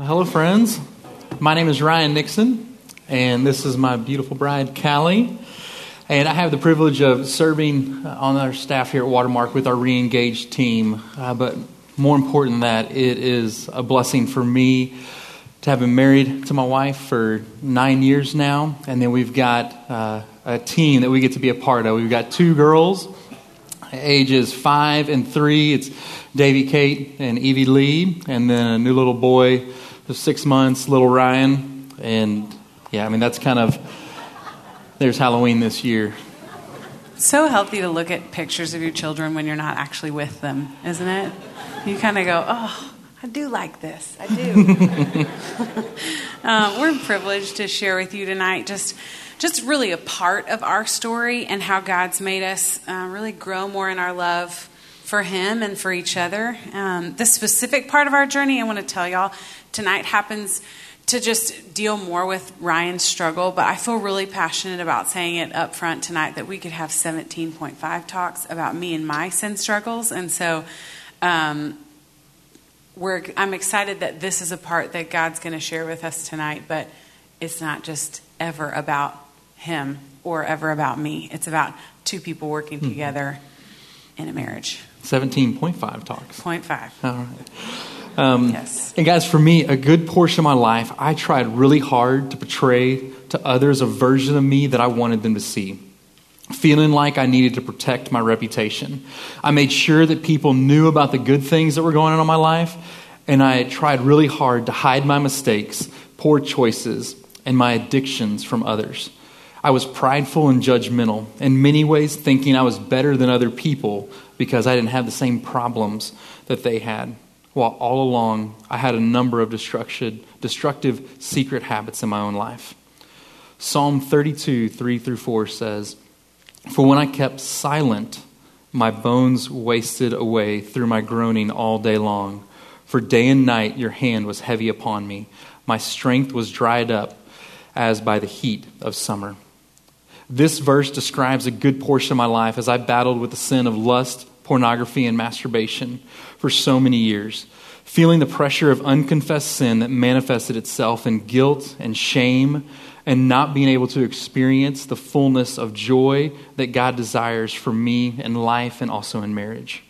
Hello, friends. My name is Ryan Nixon, and this is my beautiful bride, Callie. And I have the privilege of serving uh, on our staff here at Watermark with our re-engaged team. Uh, but more important than that, it is a blessing for me to have been married to my wife for nine years now. And then we've got uh, a team that we get to be a part of. We've got two girls, ages five and three. It's Davy Kate and Evie Lee. And then a new little boy of six months, little Ryan. And yeah, I mean, that's kind of, there's Halloween this year. So healthy to look at pictures of your children when you're not actually with them, isn't it? You kind of go, oh, I do like this. I do. uh, we're privileged to share with you tonight just just really a part of our story and how God's made us uh, really grow more in our love for Him and for each other. Um, the specific part of our journey, I want to tell y'all tonight happens to just deal more with Ryan's struggle, but I feel really passionate about saying it up front tonight that we could have 17.5 talks about me and my sin struggles. And so, um, we're, I'm excited that this is a part that God's going to share with us tonight, but it's not just ever about Him or ever about me. It's about two people working mm-hmm. together in a marriage. 17.5 talks. Point five. All right. Um, yes. And guys, for me, a good portion of my life, I tried really hard to portray to others a version of me that I wanted them to see feeling like I needed to protect my reputation. I made sure that people knew about the good things that were going on in my life, and I tried really hard to hide my mistakes, poor choices, and my addictions from others. I was prideful and judgmental, in many ways thinking I was better than other people because I didn't have the same problems that they had. While all along, I had a number of destructive secret habits in my own life. Psalm 32, 3 through 4 says, for when I kept silent, my bones wasted away through my groaning all day long. For day and night your hand was heavy upon me. My strength was dried up as by the heat of summer. This verse describes a good portion of my life as I battled with the sin of lust, pornography, and masturbation for so many years, feeling the pressure of unconfessed sin that manifested itself in guilt and shame and not being able to experience the fullness of joy that God desires for me in life and also in marriage.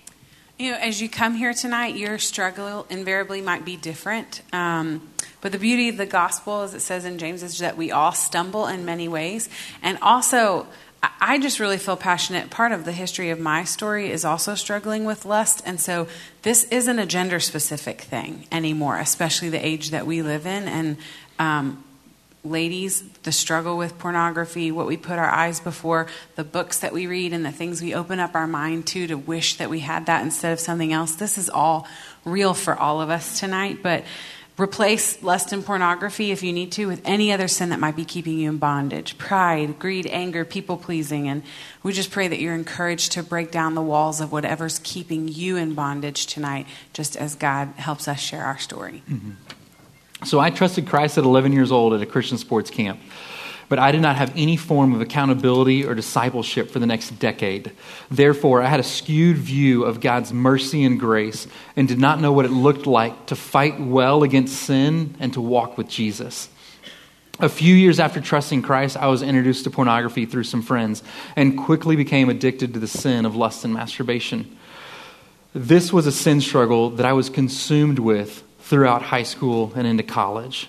You know, as you come here tonight, your struggle invariably might be different. Um, but the beauty of the gospel, as it says in James, is that we all stumble in many ways. And also, I just really feel passionate. Part of the history of my story is also struggling with lust. And so this isn't a gender specific thing anymore, especially the age that we live in. And um, ladies, the struggle with pornography, what we put our eyes before, the books that we read, and the things we open up our mind to to wish that we had that instead of something else. This is all real for all of us tonight. But replace lust and pornography if you need to with any other sin that might be keeping you in bondage pride, greed, anger, people pleasing. And we just pray that you're encouraged to break down the walls of whatever's keeping you in bondage tonight, just as God helps us share our story. Mm-hmm. So I trusted Christ at 11 years old at a Christian sports camp. But I did not have any form of accountability or discipleship for the next decade. Therefore, I had a skewed view of God's mercy and grace and did not know what it looked like to fight well against sin and to walk with Jesus. A few years after trusting Christ, I was introduced to pornography through some friends and quickly became addicted to the sin of lust and masturbation. This was a sin struggle that I was consumed with throughout high school and into college.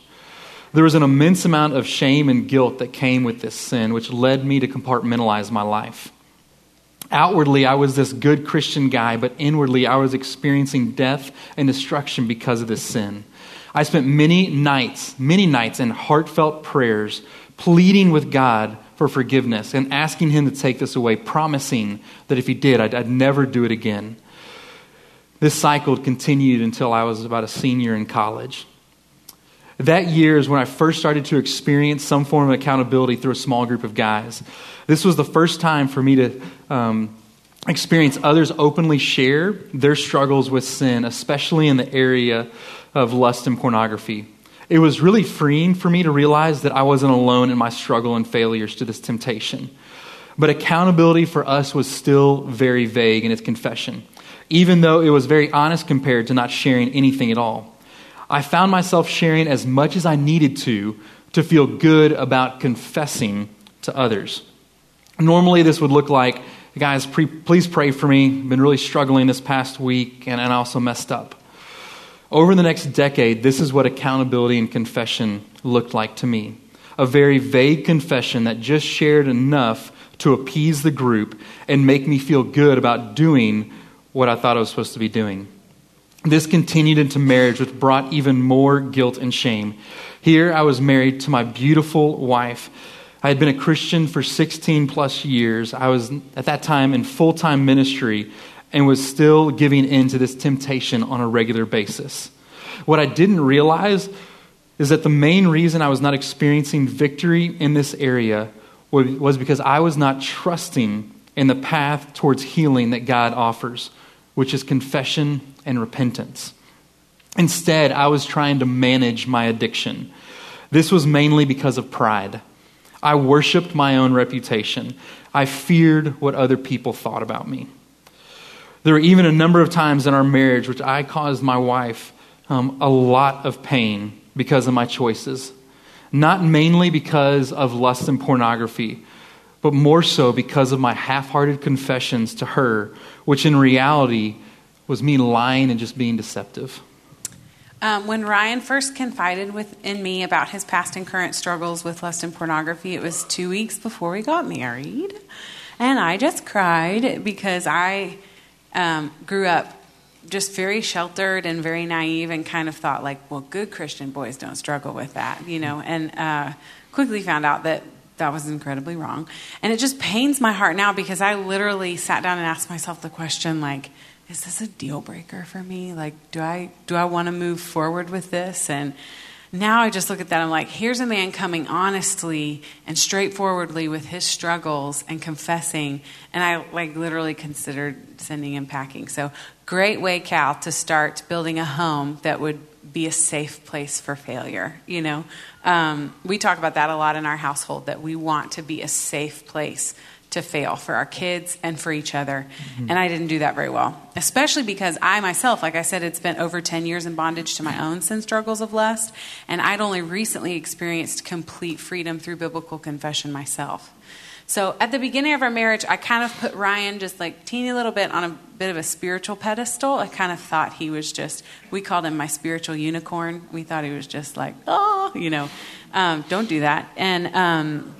There was an immense amount of shame and guilt that came with this sin, which led me to compartmentalize my life. Outwardly, I was this good Christian guy, but inwardly, I was experiencing death and destruction because of this sin. I spent many nights, many nights in heartfelt prayers, pleading with God for forgiveness and asking Him to take this away, promising that if He did, I'd, I'd never do it again. This cycle continued until I was about a senior in college. That year is when I first started to experience some form of accountability through a small group of guys. This was the first time for me to um, experience others openly share their struggles with sin, especially in the area of lust and pornography. It was really freeing for me to realize that I wasn't alone in my struggle and failures to this temptation. But accountability for us was still very vague in its confession even though it was very honest compared to not sharing anything at all. I found myself sharing as much as I needed to to feel good about confessing to others. Normally, this would look like, guys, pre- please pray for me. I've been really struggling this past week, and, and I also messed up. Over the next decade, this is what accountability and confession looked like to me. A very vague confession that just shared enough to appease the group and make me feel good about doing what I thought I was supposed to be doing. This continued into marriage, which brought even more guilt and shame. Here, I was married to my beautiful wife. I had been a Christian for 16 plus years. I was, at that time, in full time ministry and was still giving in to this temptation on a regular basis. What I didn't realize is that the main reason I was not experiencing victory in this area was because I was not trusting in the path towards healing that God offers, which is confession and repentance. Instead, I was trying to manage my addiction. This was mainly because of pride. I worshiped my own reputation. I feared what other people thought about me. There were even a number of times in our marriage which I caused my wife um, a lot of pain because of my choices. Not mainly because of lust and pornography, but more so because of my half hearted confessions to her, which in reality was me lying and just being deceptive. Um, when Ryan first confided with, in me about his past and current struggles with lust and pornography, it was two weeks before we got married. And I just cried because I um, grew up just very sheltered and very naive and kind of thought like well good christian boys don't struggle with that you know and uh, quickly found out that that was incredibly wrong and it just pains my heart now because i literally sat down and asked myself the question like is this a deal breaker for me like do i do i want to move forward with this and now I just look at that. I'm like, here's a man coming honestly and straightforwardly with his struggles and confessing. And I like literally considered sending him packing. So great way, Cal, to start building a home that would be a safe place for failure. You know, um, we talk about that a lot in our household. That we want to be a safe place to fail for our kids and for each other. Mm-hmm. And I didn't do that very well, especially because I myself, like I said, had spent over 10 years in bondage to my own sin struggles of lust. And I'd only recently experienced complete freedom through biblical confession myself. So at the beginning of our marriage, I kind of put Ryan just like teeny little bit on a bit of a spiritual pedestal. I kind of thought he was just, we called him my spiritual unicorn. We thought he was just like, oh, you know, um, don't do that. And, um,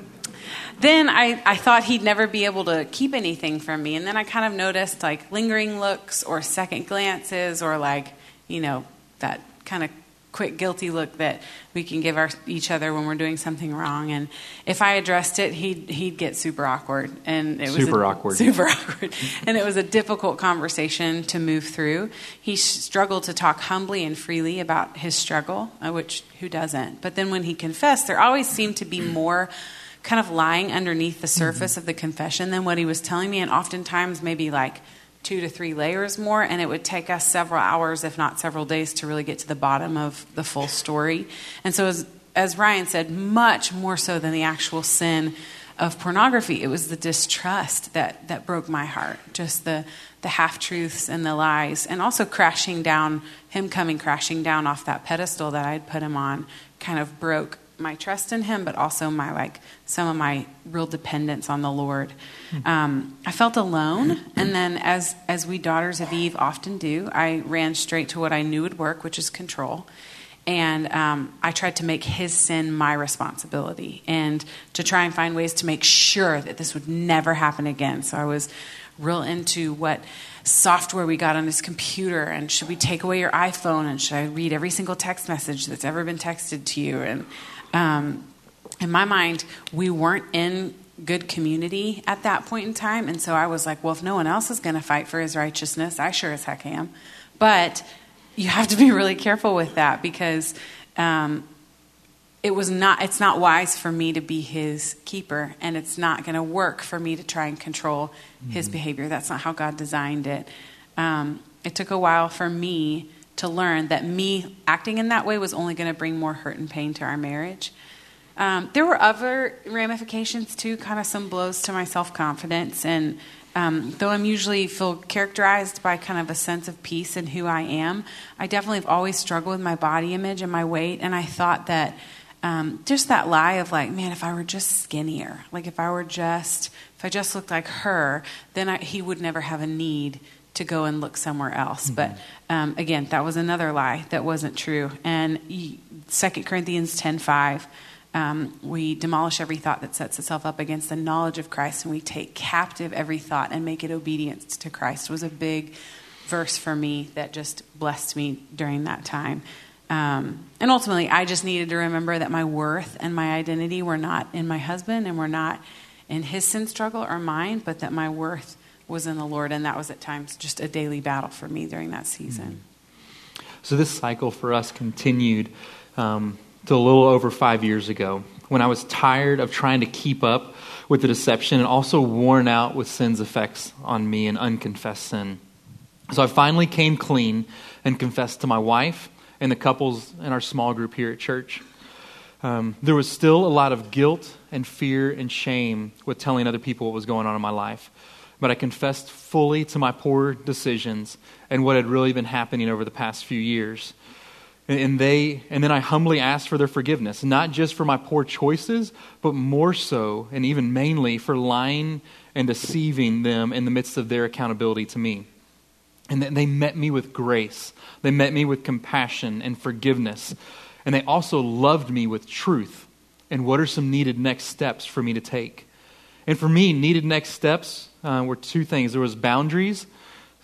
then I, I thought he'd never be able to keep anything from me. And then I kind of noticed like lingering looks or second glances or like, you know, that kind of quick guilty look that we can give our, each other when we're doing something wrong. And if I addressed it, he'd, he'd get super awkward. And it was super awkward. Super awkward. and it was a difficult conversation to move through. He struggled to talk humbly and freely about his struggle, uh, which who doesn't? But then when he confessed, there always seemed to be more kind of lying underneath the surface mm-hmm. of the confession than what he was telling me, and oftentimes maybe like two to three layers more, and it would take us several hours, if not several days, to really get to the bottom of the full story. And so, as, as Ryan said, much more so than the actual sin of pornography, it was the distrust that, that broke my heart, just the, the half truths and the lies, and also crashing down, him coming crashing down off that pedestal that I'd put him on, kind of broke my trust in him, but also my like some of my real dependence on the Lord. Um, I felt alone, and then as as we daughters of Eve often do, I ran straight to what I knew would work, which is control. And um, I tried to make his sin my responsibility, and to try and find ways to make sure that this would never happen again. So I was real into what software we got on his computer and should we take away your iphone and should i read every single text message that's ever been texted to you and um, in my mind, we weren't in good community at that point in time. And so I was like, well, if no one else is going to fight for his righteousness, I sure as heck am. But you have to be really careful with that because um, it was not it's not wise for me to be his keeper and it's not going to work for me to try and control mm-hmm. his behavior that's not how god designed it um, it took a while for me to learn that me acting in that way was only going to bring more hurt and pain to our marriage. Um, there were other ramifications too, kind of some blows to my self confidence. And um, though I'm usually feel characterized by kind of a sense of peace in who I am, I definitely have always struggled with my body image and my weight. And I thought that um, just that lie of like, man, if I were just skinnier, like if I were just, if I just looked like her, then I, he would never have a need to go and look somewhere else. Mm-hmm. But um, again, that was another lie that wasn't true. And Second Corinthians ten five um, we demolish every thought that sets itself up against the knowledge of Christ, and we take captive every thought and make it obedience to Christ. Was a big verse for me that just blessed me during that time. Um, and ultimately, I just needed to remember that my worth and my identity were not in my husband and were not in his sin struggle or mine, but that my worth was in the Lord. And that was at times just a daily battle for me during that season. So, this cycle for us continued. Um, to a little over five years ago when I was tired of trying to keep up with the deception and also worn out with sin's effects on me and unconfessed sin. So I finally came clean and confessed to my wife and the couples in our small group here at church. Um, there was still a lot of guilt and fear and shame with telling other people what was going on in my life. But I confessed fully to my poor decisions and what had really been happening over the past few years. And, they, and then I humbly asked for their forgiveness, not just for my poor choices, but more so, and even mainly, for lying and deceiving them in the midst of their accountability to me. And they met me with grace. They met me with compassion and forgiveness. And they also loved me with truth. And what are some needed next steps for me to take? And for me, needed next steps uh, were two things there was boundaries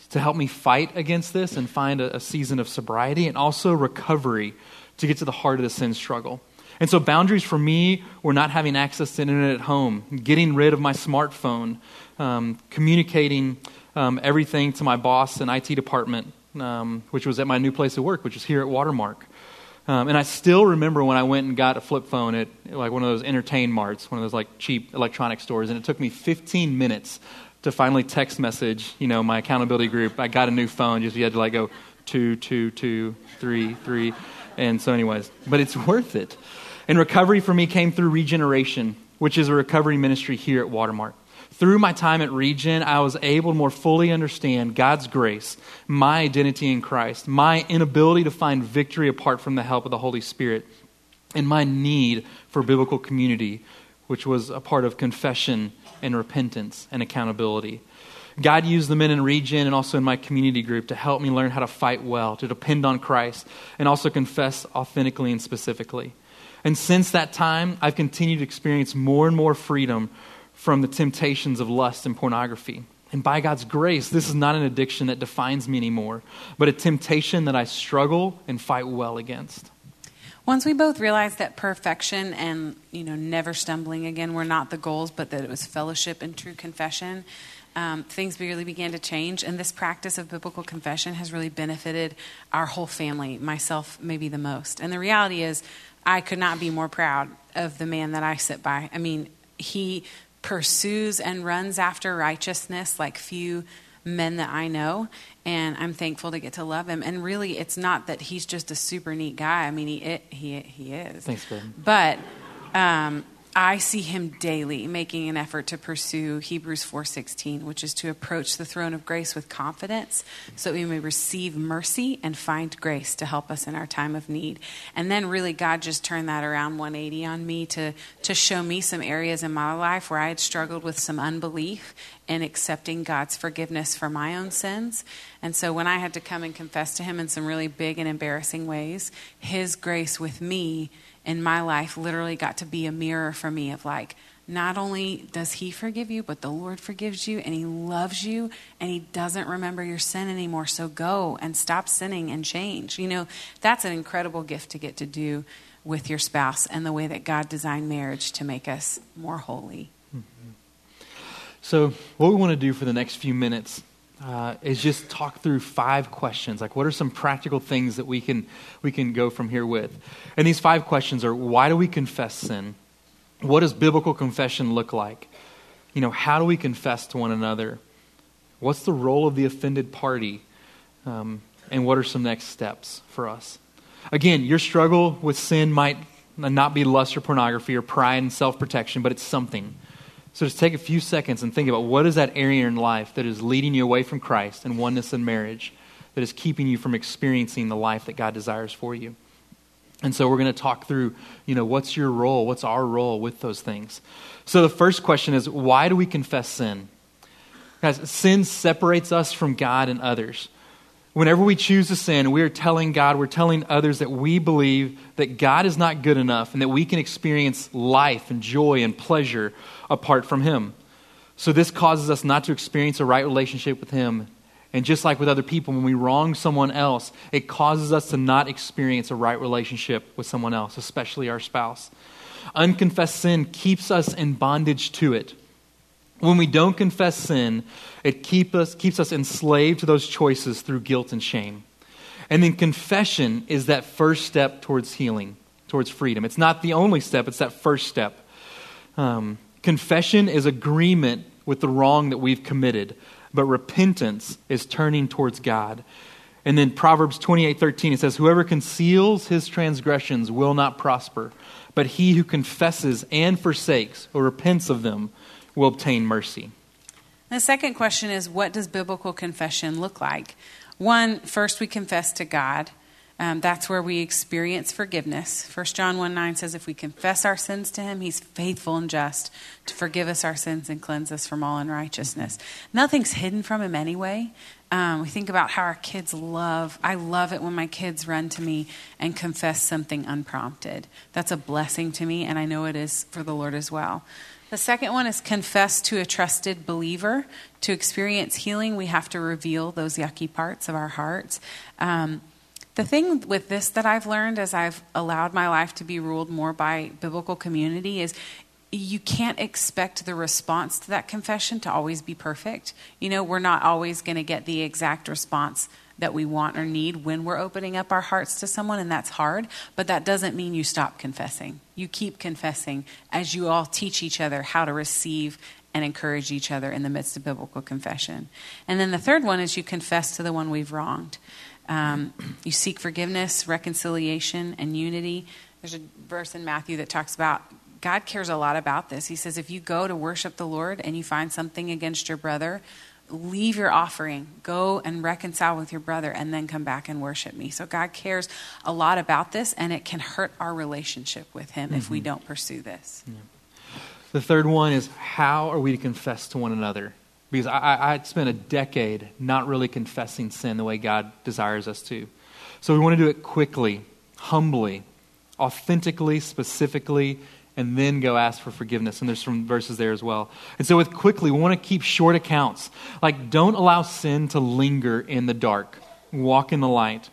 to help me fight against this and find a, a season of sobriety and also recovery to get to the heart of the sin struggle. And so, boundaries for me were not having access to internet at home, getting rid of my smartphone, um, communicating um, everything to my boss and IT department, um, which was at my new place of work, which is here at Watermark. Um, and I still remember when I went and got a flip phone at like one of those entertain marts, one of those like cheap electronic stores, and it took me 15 minutes to finally text message, you know, my accountability group. I got a new phone. Just you had to like go two, two, two, three, three, and so, anyways. But it's worth it. And recovery for me came through regeneration, which is a recovery ministry here at Watermark. Through my time at Regen, I was able to more fully understand God's grace, my identity in Christ, my inability to find victory apart from the help of the Holy Spirit, and my need for biblical community, which was a part of confession and repentance and accountability. God used the men in Regen and also in my community group to help me learn how to fight well, to depend on Christ, and also confess authentically and specifically. And since that time, I've continued to experience more and more freedom from the temptations of lust and pornography. And by God's grace, this is not an addiction that defines me anymore, but a temptation that I struggle and fight well against. Once we both realized that perfection and you know never stumbling again were not the goals, but that it was fellowship and true confession, um, things really began to change. And this practice of biblical confession has really benefited our whole family, myself maybe the most. And the reality is, I could not be more proud of the man that I sit by. I mean, he pursues and runs after righteousness like few men that I know, and I'm thankful to get to love him. And really, it's not that he's just a super neat guy. I mean, he it, he he is. Thanks, Ben. But um, I see him daily making an effort to pursue Hebrews 4:16, which is to approach the throne of grace with confidence so we may receive mercy and find grace to help us in our time of need. And then really God just turned that around 180 on me to to show me some areas in my life where I had struggled with some unbelief in accepting God's forgiveness for my own sins. And so when I had to come and confess to him in some really big and embarrassing ways, his grace with me in my life literally got to be a mirror for me of like, not only does he forgive you, but the Lord forgives you and he loves you and he doesn't remember your sin anymore. So go and stop sinning and change. You know, that's an incredible gift to get to do with your spouse and the way that God designed marriage to make us more holy. So, what we want to do for the next few minutes uh, is just talk through five questions. Like, what are some practical things that we can we can go from here with? And these five questions are: Why do we confess sin? What does biblical confession look like? You know, how do we confess to one another? What's the role of the offended party? Um, and what are some next steps for us? Again, your struggle with sin might not be lust or pornography or pride and self protection, but it's something. So just take a few seconds and think about what is that area in life that is leading you away from Christ and oneness in marriage, that is keeping you from experiencing the life that God desires for you. And so we're going to talk through, you know, what's your role? What's our role with those things? So the first question is why do we confess sin? Guys, sin separates us from God and others. Whenever we choose to sin, we are telling God, we're telling others that we believe that God is not good enough and that we can experience life and joy and pleasure apart from Him. So this causes us not to experience a right relationship with Him. And just like with other people, when we wrong someone else, it causes us to not experience a right relationship with someone else, especially our spouse. Unconfessed sin keeps us in bondage to it. When we don't confess sin, it keep us, keeps us enslaved to those choices through guilt and shame. And then confession is that first step towards healing, towards freedom. It's not the only step, it's that first step. Um, confession is agreement with the wrong that we've committed, but repentance is turning towards God. And then Proverbs 28 13, it says, Whoever conceals his transgressions will not prosper, but he who confesses and forsakes or repents of them will obtain mercy. The second question is what does biblical confession look like? One, first we confess to God. Um, that's where we experience forgiveness. 1 John 1 9 says, If we confess our sins to him, he's faithful and just to forgive us our sins and cleanse us from all unrighteousness. Nothing's hidden from him anyway. Um, we think about how our kids love, I love it when my kids run to me and confess something unprompted. That's a blessing to me, and I know it is for the Lord as well. The second one is confess to a trusted believer. To experience healing, we have to reveal those yucky parts of our hearts. Um, the thing with this that I've learned as I've allowed my life to be ruled more by biblical community is you can't expect the response to that confession to always be perfect. You know, we're not always going to get the exact response that we want or need when we're opening up our hearts to someone, and that's hard. But that doesn't mean you stop confessing. You keep confessing as you all teach each other how to receive and encourage each other in the midst of biblical confession. And then the third one is you confess to the one we've wronged. Um, you seek forgiveness, reconciliation, and unity. There's a verse in Matthew that talks about God cares a lot about this. He says, if you go to worship the Lord and you find something against your brother, leave your offering, go and reconcile with your brother, and then come back and worship me. So God cares a lot about this, and it can hurt our relationship with Him mm-hmm. if we mm-hmm. don't pursue this. Yeah. The third one is how are we to confess to one another? Because I, I spent a decade not really confessing sin the way God desires us to. So we want to do it quickly, humbly, authentically, specifically, and then go ask for forgiveness. And there's some verses there as well. And so, with quickly, we want to keep short accounts. Like, don't allow sin to linger in the dark. Walk in the light.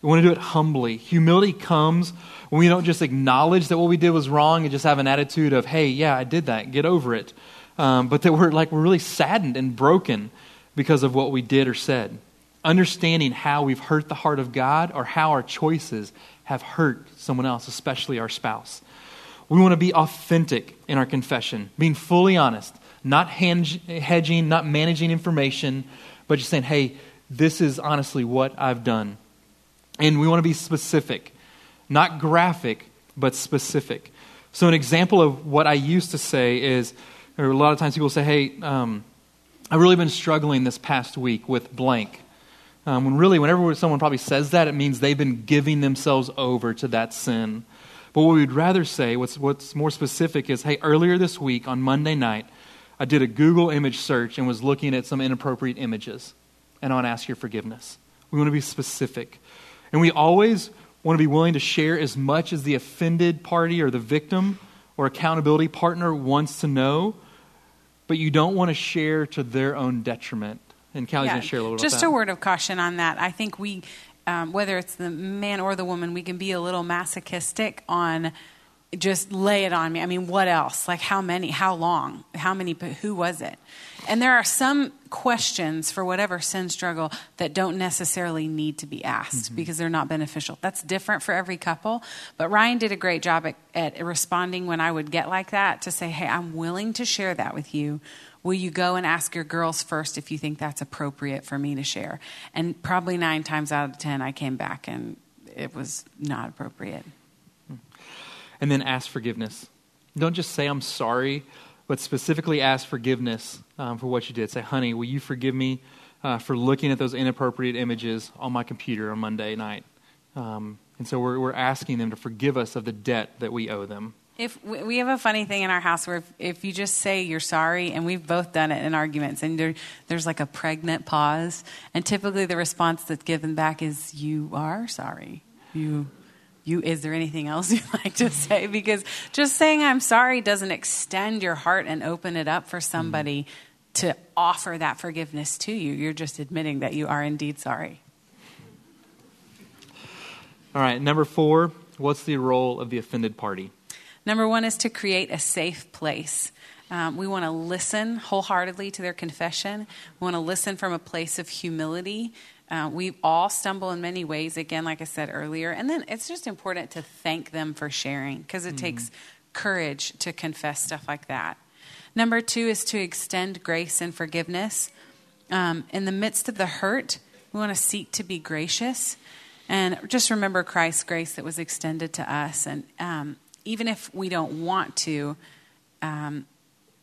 We want to do it humbly. Humility comes when we don't just acknowledge that what we did was wrong and just have an attitude of, hey, yeah, I did that, get over it. Um, but that we're like, we're really saddened and broken because of what we did or said. Understanding how we've hurt the heart of God or how our choices have hurt someone else, especially our spouse. We want to be authentic in our confession, being fully honest, not hedging, not managing information, but just saying, hey, this is honestly what I've done. And we want to be specific, not graphic, but specific. So, an example of what I used to say is, a lot of times people say, hey, um, I've really been struggling this past week with blank. Um, when really, whenever someone probably says that, it means they've been giving themselves over to that sin. But what we'd rather say, what's, what's more specific, is hey, earlier this week on Monday night, I did a Google image search and was looking at some inappropriate images. And I want to ask your forgiveness. We want to be specific. And we always want to be willing to share as much as the offended party or the victim or accountability partner wants to know, but you don't want to share to their own detriment. And Callie's yeah, going to share a little bit more. Just a word of caution on that. I think we um, whether it's the man or the woman, we can be a little masochistic on just lay it on me. I mean, what else? Like, how many? How long? How many? Who was it? And there are some questions for whatever sin struggle that don't necessarily need to be asked mm-hmm. because they're not beneficial. That's different for every couple. But Ryan did a great job at, at responding when I would get like that to say, hey, I'm willing to share that with you Will you go and ask your girls first if you think that's appropriate for me to share? And probably nine times out of ten, I came back and it was not appropriate. And then ask forgiveness. Don't just say, I'm sorry, but specifically ask forgiveness um, for what you did. Say, honey, will you forgive me uh, for looking at those inappropriate images on my computer on Monday night? Um, and so we're, we're asking them to forgive us of the debt that we owe them. If we have a funny thing in our house where if, if, you just say you're sorry, and we've both done it in arguments, and there, there's like a pregnant pause, and typically the response that's given back is "You are sorry." You, you. Is there anything else you'd like to say? Because just saying I'm sorry doesn't extend your heart and open it up for somebody mm-hmm. to offer that forgiveness to you. You're just admitting that you are indeed sorry. All right, number four. What's the role of the offended party? Number one is to create a safe place. Um, we want to listen wholeheartedly to their confession. We want to listen from a place of humility. Uh, we all stumble in many ways, again, like I said earlier. And then it's just important to thank them for sharing because it mm-hmm. takes courage to confess stuff like that. Number two is to extend grace and forgiveness. Um, in the midst of the hurt, we want to seek to be gracious. And just remember Christ's grace that was extended to us. And um, even if we don't want to, um,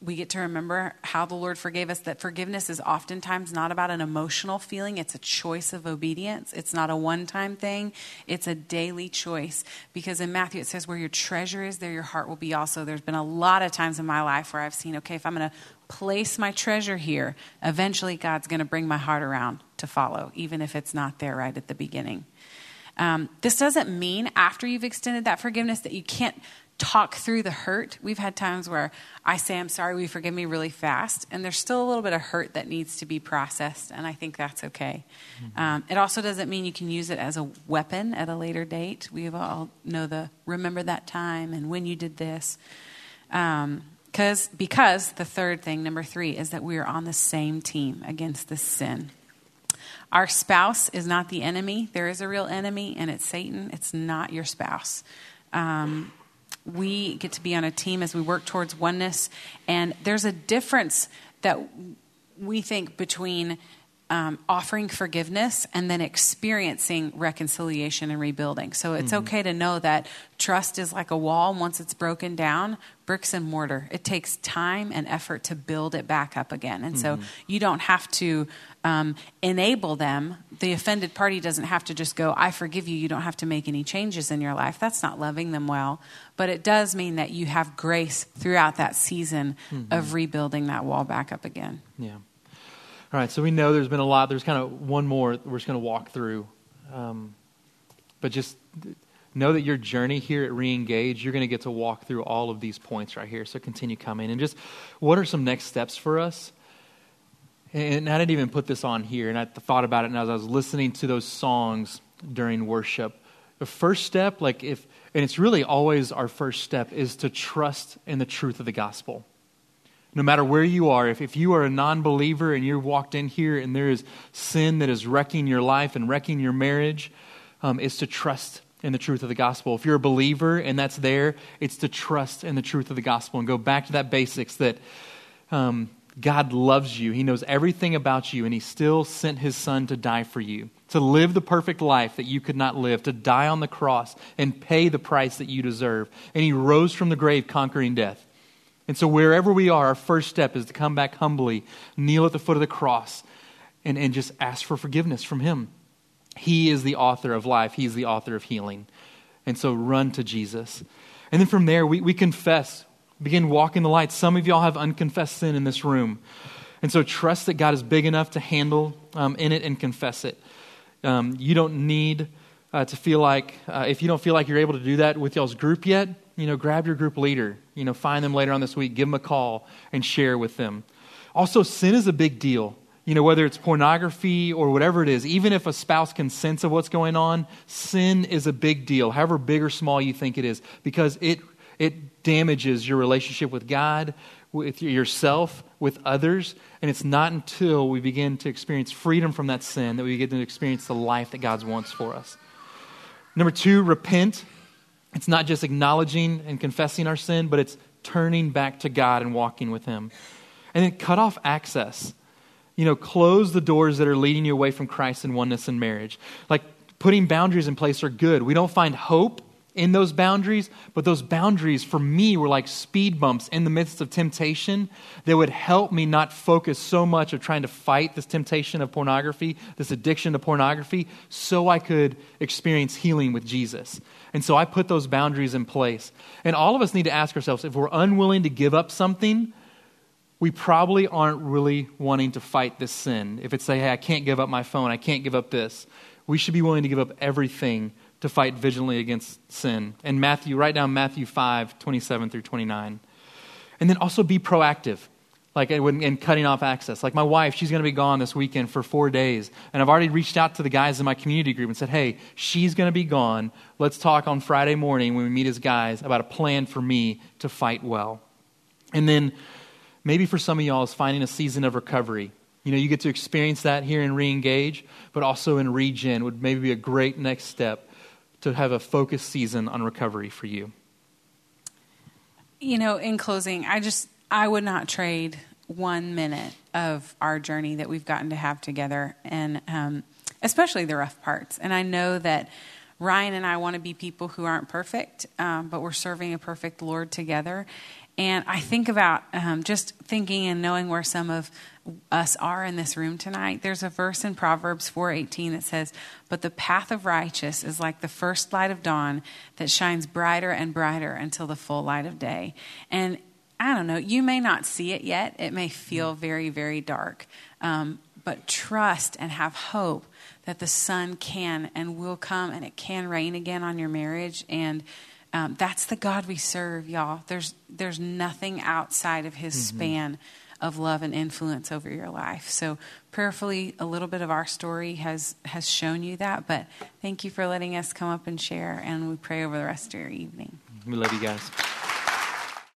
we get to remember how the Lord forgave us. That forgiveness is oftentimes not about an emotional feeling, it's a choice of obedience. It's not a one time thing, it's a daily choice. Because in Matthew it says, Where your treasure is, there your heart will be also. There's been a lot of times in my life where I've seen, okay, if I'm going to place my treasure here, eventually God's going to bring my heart around to follow, even if it's not there right at the beginning. Um, this doesn't mean after you've extended that forgiveness that you can't talk through the hurt. We've had times where I say, I'm sorry, we forgive me really fast, and there's still a little bit of hurt that needs to be processed, and I think that's okay. Mm-hmm. Um, it also doesn't mean you can use it as a weapon at a later date. We all know the remember that time and when you did this. Um, Cause, because the third thing, number three, is that we are on the same team against this sin. Our spouse is not the enemy. There is a real enemy, and it's Satan. It's not your spouse. Um, we get to be on a team as we work towards oneness, and there's a difference that we think between um, offering forgiveness and then experiencing reconciliation and rebuilding. So it's mm-hmm. okay to know that trust is like a wall. Once it's broken down, bricks and mortar. It takes time and effort to build it back up again. And mm-hmm. so you don't have to um, enable them. The offended party doesn't have to just go, I forgive you. You don't have to make any changes in your life. That's not loving them well. But it does mean that you have grace throughout that season mm-hmm. of rebuilding that wall back up again. Yeah. All right, so we know there's been a lot. There's kind of one more we're just going to walk through. Um, but just know that your journey here at Reengage, you're going to get to walk through all of these points right here. So continue coming. And just what are some next steps for us? And I didn't even put this on here, and I thought about it and as I was listening to those songs during worship. The first step, like if, and it's really always our first step, is to trust in the truth of the gospel no matter where you are, if, if you are a non believer and you're walked in here and there is sin that is wrecking your life and wrecking your marriage, um, is to trust in the truth of the gospel. If you're a believer and that's there, it's to trust in the truth of the gospel and go back to that basics that um, God loves you. He knows everything about you, and He still sent His Son to die for you, to live the perfect life that you could not live, to die on the cross and pay the price that you deserve. And He rose from the grave, conquering death. And so, wherever we are, our first step is to come back humbly, kneel at the foot of the cross, and, and just ask for forgiveness from Him. He is the author of life, He's the author of healing. And so, run to Jesus. And then from there, we, we confess, begin walking the light. Some of y'all have unconfessed sin in this room. And so, trust that God is big enough to handle um, in it and confess it. Um, you don't need uh, to feel like, uh, if you don't feel like you're able to do that with y'all's group yet, you know, grab your group leader, you know, find them later on this week, give them a call, and share with them. Also, sin is a big deal. You know, whether it's pornography or whatever it is, even if a spouse can sense of what's going on, sin is a big deal, however big or small you think it is, because it, it damages your relationship with God, with yourself, with others. And it's not until we begin to experience freedom from that sin that we begin to experience the life that God wants for us. Number two, repent it's not just acknowledging and confessing our sin, but it's turning back to God and walking with Him. And then cut off access. You know, close the doors that are leading you away from Christ and oneness in marriage. Like putting boundaries in place are good. We don't find hope in those boundaries, but those boundaries for me were like speed bumps in the midst of temptation that would help me not focus so much of trying to fight this temptation of pornography, this addiction to pornography, so I could experience healing with Jesus. And so I put those boundaries in place. And all of us need to ask ourselves if we're unwilling to give up something, we probably aren't really wanting to fight this sin. If it's say, hey, I can't give up my phone, I can't give up this, we should be willing to give up everything to fight vigilantly against sin. And Matthew, write down Matthew 5, 27 through 29. And then also be proactive, like in cutting off access. Like my wife, she's going to be gone this weekend for four days. And I've already reached out to the guys in my community group and said, hey, she's going to be gone. Let's talk on Friday morning when we meet as guys about a plan for me to fight well. And then maybe for some of y'all is finding a season of recovery. You know, you get to experience that here in Reengage, but also in Regen would maybe be a great next step to have a focused season on recovery for you? You know, in closing, I just I would not trade one minute of our journey that we've gotten to have together, and um, especially the rough parts. And I know that Ryan and I want to be people who aren't perfect, um, but we're serving a perfect Lord together. And I think about um, just thinking and knowing where some of us are in this room tonight. There's a verse in Proverbs 4:18 that says, "But the path of righteous is like the first light of dawn that shines brighter and brighter until the full light of day." And I don't know, you may not see it yet. It may feel very, very dark. Um, but trust and have hope that the sun can and will come and it can rain again on your marriage and um, that's the God we serve, y'all. There's there's nothing outside of His mm-hmm. span of love and influence over your life. So prayerfully, a little bit of our story has has shown you that. But thank you for letting us come up and share, and we pray over the rest of your evening. We love you guys.